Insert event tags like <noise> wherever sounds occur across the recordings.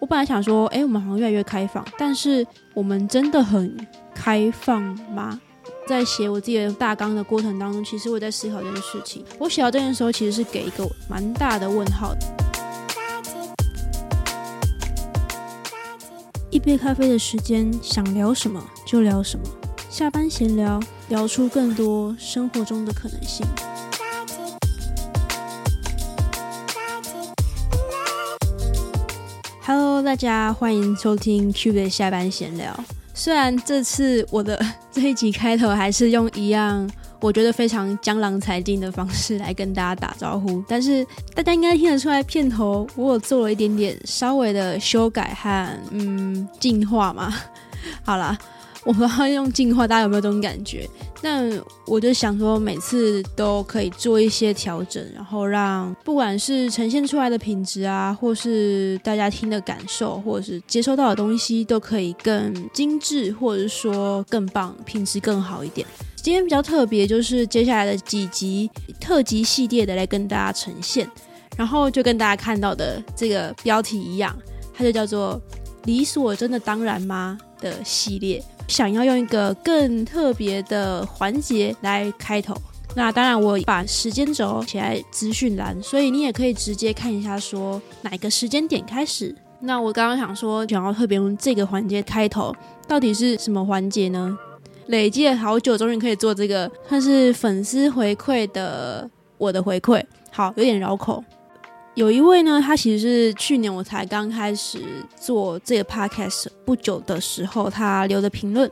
我本来想说，哎，我们好像越来越开放，但是我们真的很开放吗？在写我自己的大纲的过程当中，其实我在思考这件事情。我写到这件时候，其实是给一个蛮大的问号。一杯咖啡的时间，想聊什么就聊什么。下班闲聊，聊出更多生活中的可能性。大家欢迎收听 Q 的下班闲聊。虽然这次我的 <laughs> 这一集开头还是用一样我觉得非常江郎才尽的方式来跟大家打招呼，但是大家应该听得出来，片头我有做了一点点稍微的修改和嗯进化嘛。<laughs> 好啦。我不知道用进化，大家有没有这种感觉？那我就想说，每次都可以做一些调整，然后让不管是呈现出来的品质啊，或是大家听的感受，或者是接收到的东西，都可以更精致，或者是说更棒，品质更好一点。今天比较特别，就是接下来的几集特辑系列的来跟大家呈现，然后就跟大家看到的这个标题一样，它就叫做“理所真的当然吗”的系列。想要用一个更特别的环节来开头，那当然我把时间轴写在资讯栏，所以你也可以直接看一下，说哪个时间点开始。那我刚刚想说，想要特别用这个环节开头，到底是什么环节呢？累积了好久，终于可以做这个，算是粉丝回馈的我的回馈。好，有点绕口。有一位呢，他其实是去年我才刚开始做这个 podcast 不久的时候，他留的评论，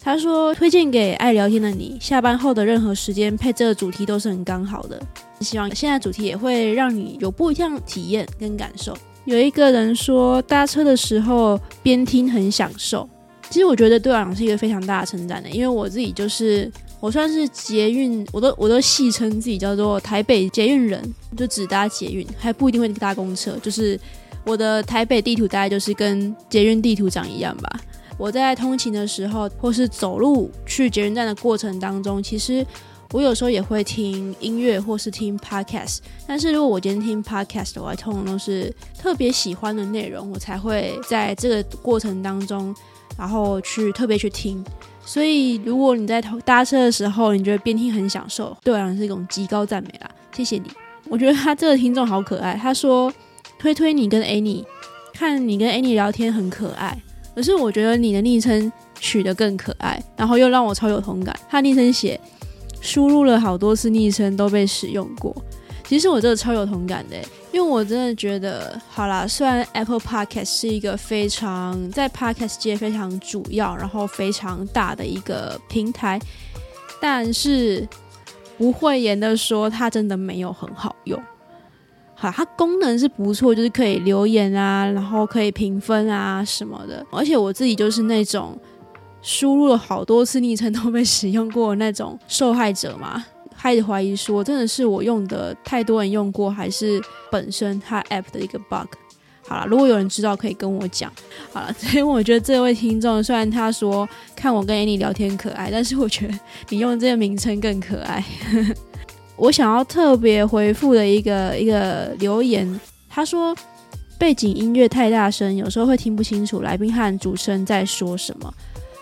他说推荐给爱聊天的你，下班后的任何时间配这个主题都是很刚好的。希望现在主题也会让你有不一样体验跟感受。有一个人说搭车的时候边听很享受，其实我觉得对我来讲是一个非常大的称赞的，因为我自己就是。我算是捷运，我都我都戏称自己叫做台北捷运人，就只搭捷运，还不一定会搭公车。就是我的台北地图大概就是跟捷运地图长一样吧。我在通勤的时候，或是走路去捷运站的过程当中，其实我有时候也会听音乐或是听 podcast。但是如果我今天听 podcast 的话，通常都是特别喜欢的内容，我才会在这个过程当中，然后去特别去听。所以，如果你在搭车的时候，你觉得边听很享受，对我来讲是一种极高赞美啦，谢谢你。我觉得他这个听众好可爱，他说推推你跟 Annie，看你跟 Annie 聊天很可爱，可是我觉得你的昵称取得更可爱，然后又让我超有同感。他昵称写输入了好多次昵称都被使用过。其实我这个超有同感的，因为我真的觉得，好啦，虽然 Apple Podcast 是一个非常在 Podcast 界非常主要，然后非常大的一个平台，但是不会言的说，它真的没有很好用。好，它功能是不错，就是可以留言啊，然后可以评分啊什么的。而且我自己就是那种输入了好多次昵称都被使用过那种受害者嘛。开始怀疑说，真的是我用的太多人用过，还是本身它 app 的一个 bug？好了，如果有人知道，可以跟我讲。好了，<laughs> 所以我觉得这位听众虽然他说看我跟 Annie 聊天可爱，但是我觉得你用这个名称更可爱。<laughs> 我想要特别回复的一个一个留言，他说背景音乐太大声，有时候会听不清楚来宾和主持人在说什么。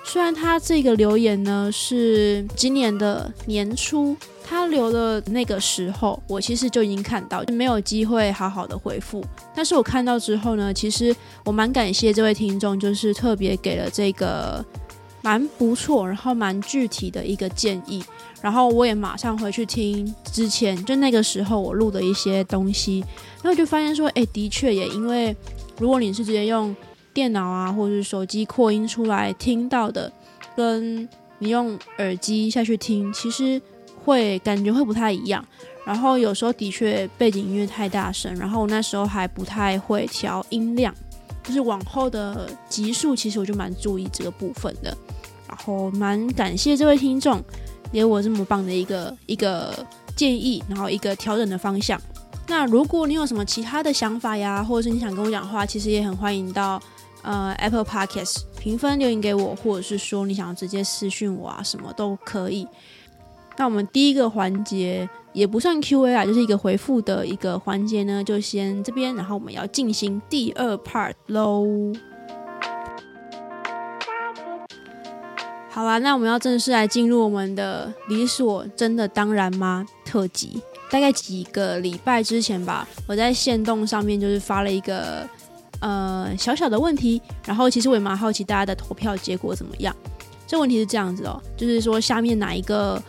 虽然他这个留言呢是今年的年初。他留的那个时候，我其实就已经看到，没有机会好好的回复。但是我看到之后呢，其实我蛮感谢这位听众，就是特别给了这个蛮不错，然后蛮具体的一个建议。然后我也马上回去听之前就那个时候我录的一些东西，然后就发现说，哎，的确也因为如果你是直接用电脑啊或者是手机扩音出来听到的，跟你用耳机下去听，其实。会感觉会不太一样，然后有时候的确背景音乐太大声，然后我那时候还不太会调音量，就是往后的级数，其实我就蛮注意这个部分的。然后蛮感谢这位听众给我这么棒的一个一个建议，然后一个调整的方向。那如果你有什么其他的想法呀，或者是你想跟我讲话，其实也很欢迎到呃 Apple Podcast 评分留言给我，或者是说你想直接私讯我啊，什么都可以。那我们第一个环节也不算 Q&A 啊，就是一个回复的一个环节呢，就先这边，然后我们要进行第二 part 喽。好啦，那我们要正式来进入我们的理所真的当然吗特辑。大概几个礼拜之前吧，我在线动上面就是发了一个呃小小的问题，然后其实我也蛮好奇大家的投票结果怎么样。这问题是这样子哦，就是说下面哪一个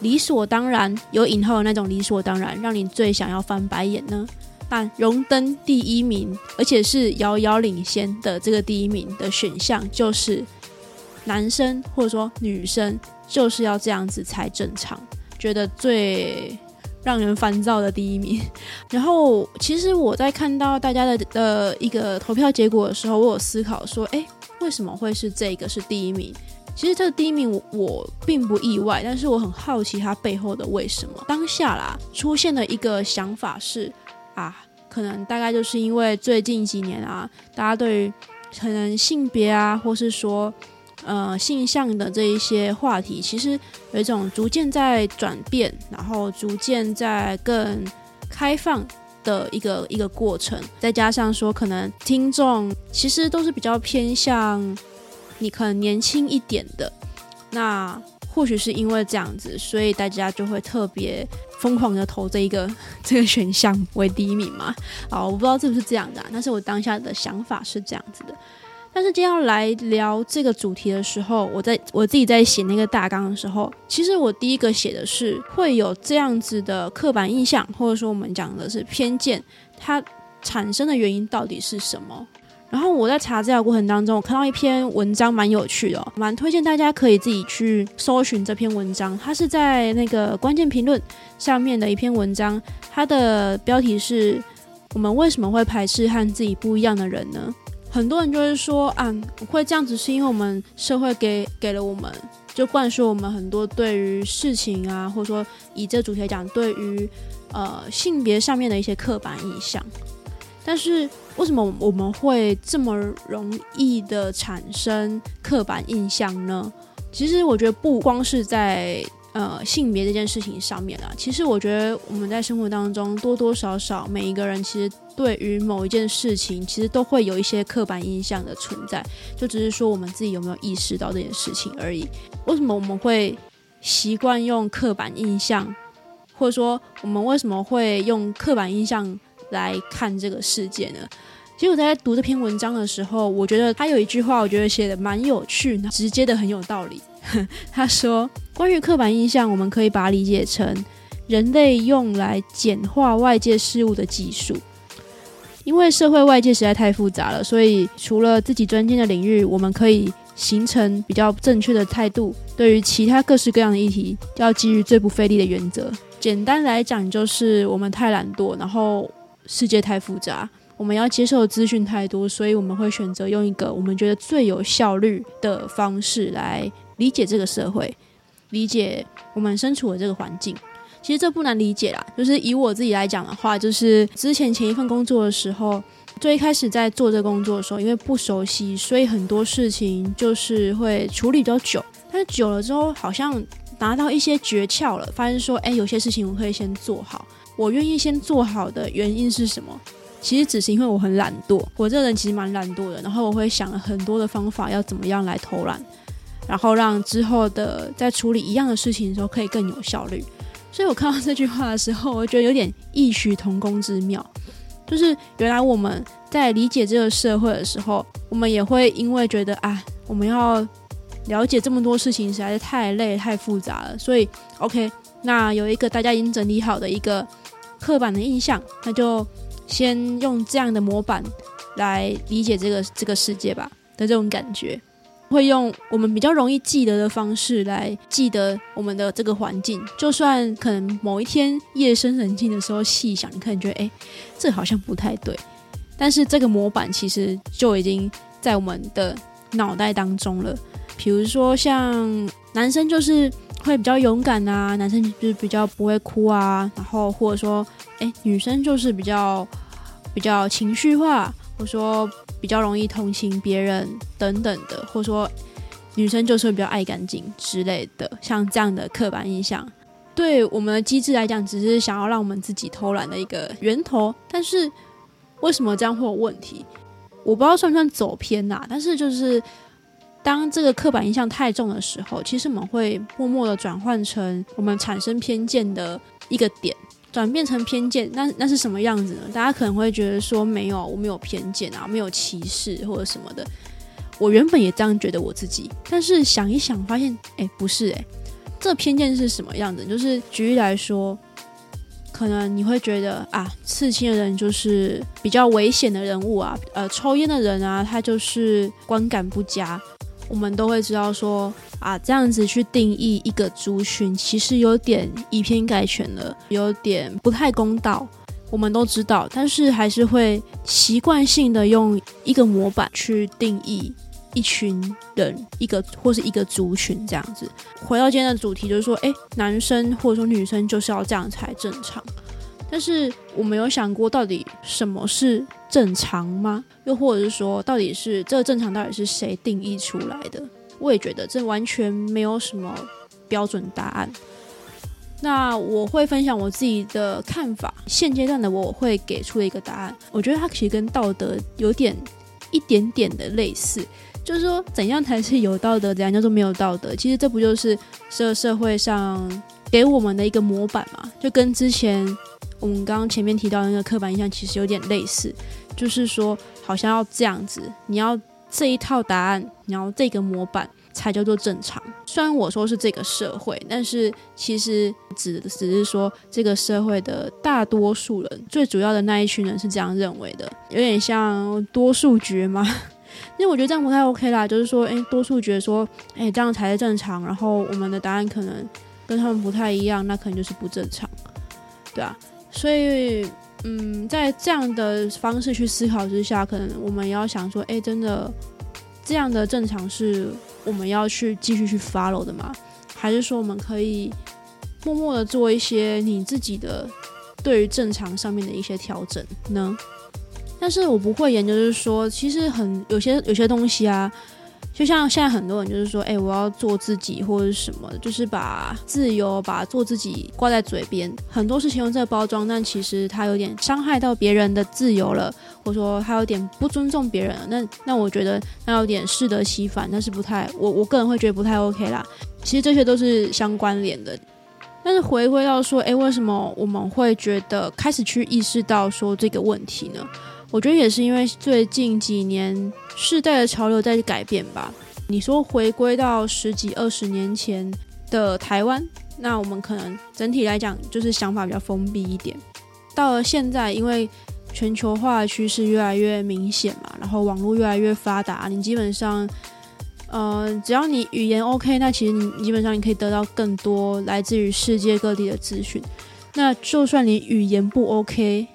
理所当然有引号的那种理所当然，让你最想要翻白眼呢？但荣登第一名，而且是遥遥领先的这个第一名的选项就是。男生或者说女生就是要这样子才正常，觉得最让人烦躁的第一名。<laughs> 然后，其实我在看到大家的的一个投票结果的时候，我有思考说，哎，为什么会是这个是第一名？其实这个第一名我我并不意外，但是我很好奇它背后的为什么。当下啦，出现的一个想法是啊，可能大概就是因为最近几年啊，大家对于可能性别啊，或是说。呃，性向的这一些话题，其实有一种逐渐在转变，然后逐渐在更开放的一个一个过程。再加上说，可能听众其实都是比较偏向你可能年轻一点的，那或许是因为这样子，所以大家就会特别疯狂的投这一个 <laughs> 这个选项为第一名嘛。啊，我不知道是不是这样的，但是我当下的想法是这样子的。但是今天要来聊这个主题的时候，我在我自己在写那个大纲的时候，其实我第一个写的是会有这样子的刻板印象，或者说我们讲的是偏见，它产生的原因到底是什么？然后我在查资料过程当中，我看到一篇文章蛮有趣的，蛮推荐大家可以自己去搜寻这篇文章。它是在那个关键评论上面的一篇文章，它的标题是“我们为什么会排斥和自己不一样的人呢？”很多人就是说啊，会这样子是因为我们社会给给了我们，就灌输我们很多对于事情啊，或者说以这主题来讲，对于呃性别上面的一些刻板印象。但是为什么我们会这么容易的产生刻板印象呢？其实我觉得不光是在。呃，性别这件事情上面啊，其实我觉得我们在生活当中多多少少每一个人其实对于某一件事情，其实都会有一些刻板印象的存在，就只是说我们自己有没有意识到这件事情而已。为什么我们会习惯用刻板印象，或者说我们为什么会用刻板印象来看这个世界呢？其实我在读这篇文章的时候，我觉得他有一句话，我觉得写的蛮有趣，直接的很有道理。<laughs> 他说：“关于刻板印象，我们可以把它理解成人类用来简化外界事物的技术。因为社会外界实在太复杂了，所以除了自己专精的领域，我们可以形成比较正确的态度。对于其他各式各样的议题，要基于最不费力的原则。简单来讲，就是我们太懒惰，然后世界太复杂，我们要接受的资讯太多，所以我们会选择用一个我们觉得最有效率的方式来。”理解这个社会，理解我们身处的这个环境，其实这不难理解啦。就是以我自己来讲的话，就是之前前一份工作的时候，最一开始在做这工作的时候，因为不熟悉，所以很多事情就是会处理比较久。但是久了之后，好像拿到一些诀窍了，发现说，哎，有些事情我可以先做好。我愿意先做好的原因是什么？其实只是因为我很懒惰。我这个人其实蛮懒惰的，然后我会想了很多的方法，要怎么样来偷懒。然后让之后的在处理一样的事情的时候可以更有效率，所以我看到这句话的时候，我觉得有点异曲同工之妙。就是原来我们在理解这个社会的时候，我们也会因为觉得啊，我们要了解这么多事情实在是太累太复杂了，所以 OK，那有一个大家已经整理好的一个刻板的印象，那就先用这样的模板来理解这个这个世界吧的这种感觉。会用我们比较容易记得的方式来记得我们的这个环境，就算可能某一天夜深人静的时候细想，你可能觉得哎，这好像不太对，但是这个模板其实就已经在我们的脑袋当中了。比如说像男生就是会比较勇敢啊，男生就是比较不会哭啊，然后或者说哎，女生就是比较比较情绪化，或者说。比较容易同情别人等等的，或者说女生就是会比较爱干净之类的，像这样的刻板印象，对我们的机制来讲，只是想要让我们自己偷懒的一个源头。但是为什么这样会有问题？我不知道算不算走偏呐？但是就是当这个刻板印象太重的时候，其实我们会默默的转换成我们产生偏见的一个点。转变成偏见，那那是什么样子呢？大家可能会觉得说没有，我没有偏见啊，没有歧视或者什么的。我原本也这样觉得我自己，但是想一想发现，哎，不是哎，这偏见是什么样子？就是举例来说，可能你会觉得啊，刺青的人就是比较危险的人物啊，呃，抽烟的人啊，他就是观感不佳。我们都会知道说啊，这样子去定义一个族群，其实有点以偏概全了，有点不太公道。我们都知道，但是还是会习惯性的用一个模板去定义一群人，一个或是一个族群这样子。回到今天的主题，就是说，诶，男生或者说女生就是要这样才正常。但是我没有想过，到底什么是正常吗？又或者是说，到底是这个正常到底是谁定义出来的？我也觉得这完全没有什么标准答案。那我会分享我自己的看法。现阶段的我会给出一个答案，我觉得它其实跟道德有点一点点的类似，就是说怎样才是有道德，怎样叫做没有道德？其实这不就是社社会上给我们的一个模板嘛？就跟之前。我们刚刚前面提到那个刻板印象，其实有点类似，就是说好像要这样子，你要这一套答案，你要这个模板才叫做正常。虽然我说是这个社会，但是其实指的只是说这个社会的大多数人，最主要的那一群人是这样认为的，有点像多数决嘛。<laughs> 因为我觉得这样不太 OK 啦，就是说，诶，多数觉得说，诶，这样才是正常，然后我们的答案可能跟他们不太一样，那可能就是不正常，对啊。所以，嗯，在这样的方式去思考之下，可能我们要想说，哎，真的这样的正常是我们要去继续去 follow 的吗？还是说我们可以默默的做一些你自己的对于正常上面的一些调整呢？但是我不会研究，就是说，其实很有些有些东西啊。就像现在很多人就是说，哎，我要做自己或者什么，就是把自由、把做自己挂在嘴边。很多事情用这个包装，但其实它有点伤害到别人的自由了，或者说它有点不尊重别人。那那我觉得那有点适得其反，但是不太，我我个人会觉得不太 OK 啦。其实这些都是相关联的。但是回归到说，哎，为什么我们会觉得开始去意识到说这个问题呢？我觉得也是因为最近几年世代的潮流在改变吧。你说回归到十几二十年前的台湾，那我们可能整体来讲就是想法比较封闭一点。到了现在，因为全球化的趋势越来越明显嘛，然后网络越来越发达，你基本上，呃，只要你语言 OK，那其实你基本上你可以得到更多来自于世界各地的资讯。那就算你语言不 OK。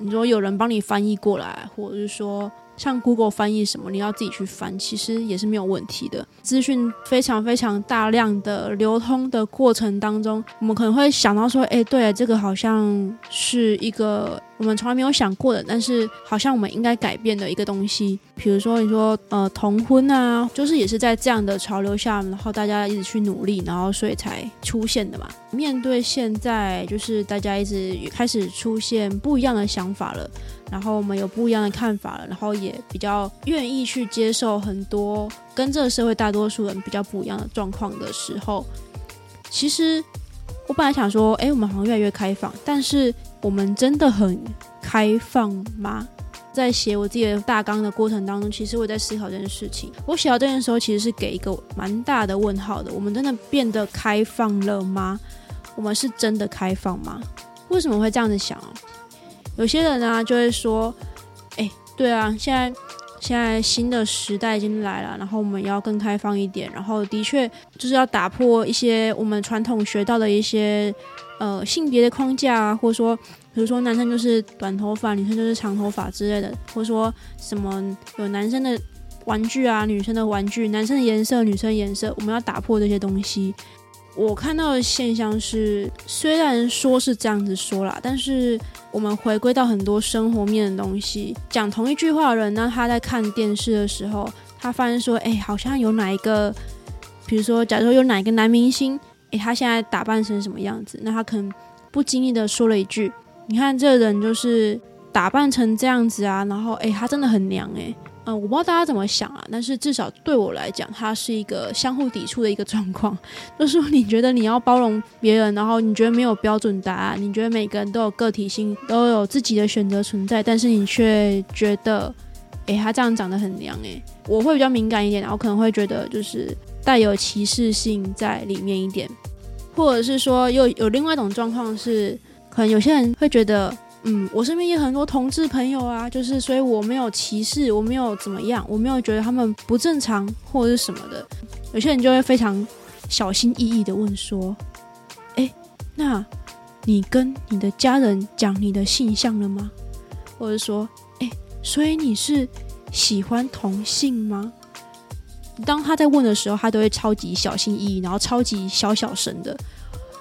你说有人帮你翻译过来，或者是说像 Google 翻译什么，你要自己去翻，其实也是没有问题的。资讯非常非常大量的流通的过程当中，我们可能会想到说，哎，对，这个好像是一个。我们从来没有想过的，但是好像我们应该改变的一个东西，比如说你说呃同婚啊，就是也是在这样的潮流下，然后大家一直去努力，然后所以才出现的嘛。面对现在就是大家一直开始出现不一样的想法了，然后我们有不一样的看法了，然后也比较愿意去接受很多跟这个社会大多数人比较不一样的状况的时候，其实我本来想说，哎，我们好像越来越开放，但是。我们真的很开放吗？在写我自己的大纲的过程当中，其实我在思考这件事情。我写到这件时候，其实是给一个蛮大的问号的。我们真的变得开放了吗？我们是真的开放吗？为什么会这样子想哦？有些人呢就会说：“哎，对啊，现在现在新的时代已经来了，然后我们要更开放一点，然后的确就是要打破一些我们传统学到的一些。”呃，性别的框架啊，或者说，比如说男生就是短头发，女生就是长头发之类的，或者说什么有男生的玩具啊，女生的玩具，男生的颜色，女生颜色，我们要打破这些东西。我看到的现象是，虽然说是这样子说啦，但是我们回归到很多生活面的东西，讲同一句话的人，那他在看电视的时候，他发现说，哎，好像有哪一个比如说，假如说有哪一个男明星，诶，他现在打扮成什么样子，那他可能不经意的说了一句：“你看这个人就是打扮成这样子啊。”然后，诶，他真的很娘诶。嗯，我不知道大家怎么想啊，但是至少对我来讲，它是一个相互抵触的一个状况。<laughs> 就是你觉得你要包容别人，然后你觉得没有标准答案，你觉得每个人都有个体性，都有自己的选择存在，但是你却觉得，诶，他这样长得很娘诶，我会比较敏感一点，然后可能会觉得就是带有歧视性在里面一点，或者是说又有另外一种状况是，可能有些人会觉得。嗯，我身边有很多同志朋友啊，就是所以我没有歧视，我没有怎么样，我没有觉得他们不正常或者是什么的。有些人就会非常小心翼翼的问说：“哎，那你跟你的家人讲你的性向了吗？或者说，哎，所以你是喜欢同性吗？”当他在问的时候，他都会超级小心翼翼，然后超级小小声的。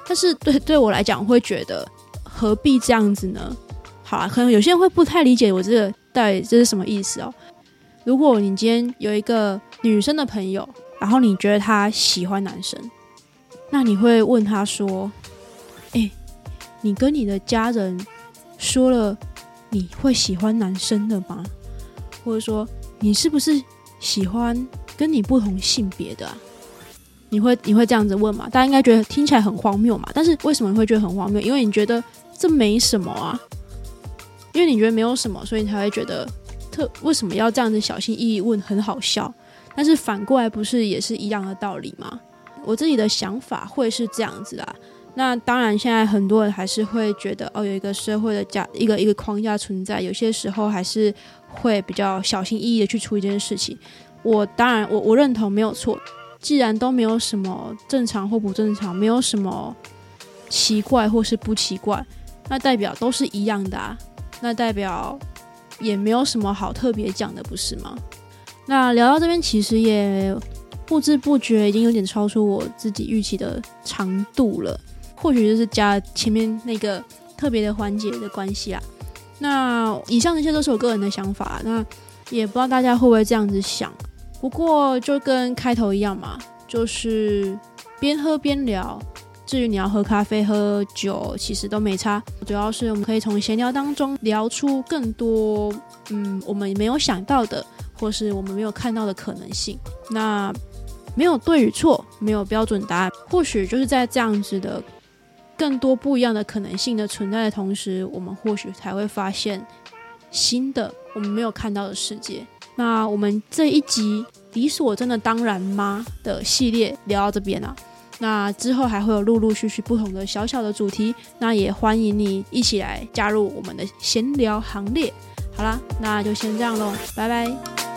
但是对对我来讲，会觉得何必这样子呢？好啊，可能有些人会不太理解我这个到底这是什么意思哦。如果你今天有一个女生的朋友，然后你觉得她喜欢男生，那你会问她说：“哎，你跟你的家人说了你会喜欢男生的吗？或者说你是不是喜欢跟你不同性别的？”你会你会这样子问吗？大家应该觉得听起来很荒谬嘛。但是为什么你会觉得很荒谬？因为你觉得这没什么啊。因为你觉得没有什么，所以你才会觉得特为什么要这样子小心翼翼问，很好笑。但是反过来不是也是一样的道理吗？我自己的想法会是这样子啊。那当然，现在很多人还是会觉得哦，有一个社会的架一个一个框架存在，有些时候还是会比较小心翼翼的去处理这件事情。我当然我我认同没有错。既然都没有什么正常或不正常，没有什么奇怪或是不奇怪，那代表都是一样的啊。那代表也没有什么好特别讲的，不是吗？那聊到这边，其实也不知不觉已经有点超出我自己预期的长度了。或许就是加前面那个特别的环节的关系啊。那以上这些都是我个人的想法，那也不知道大家会不会这样子想。不过就跟开头一样嘛，就是边喝边聊。至于你要喝咖啡、喝酒，其实都没差。主要是我们可以从闲聊当中聊出更多，嗯，我们没有想到的，或是我们没有看到的可能性。那没有对与错，没有标准答案。或许就是在这样子的更多不一样的可能性的存在的同时，我们或许才会发现新的我们没有看到的世界。那我们这一集理所真的当然吗的系列聊到这边了。那之后还会有陆陆续续不同的小小的主题，那也欢迎你一起来加入我们的闲聊行列。好啦，那就先这样喽，拜拜。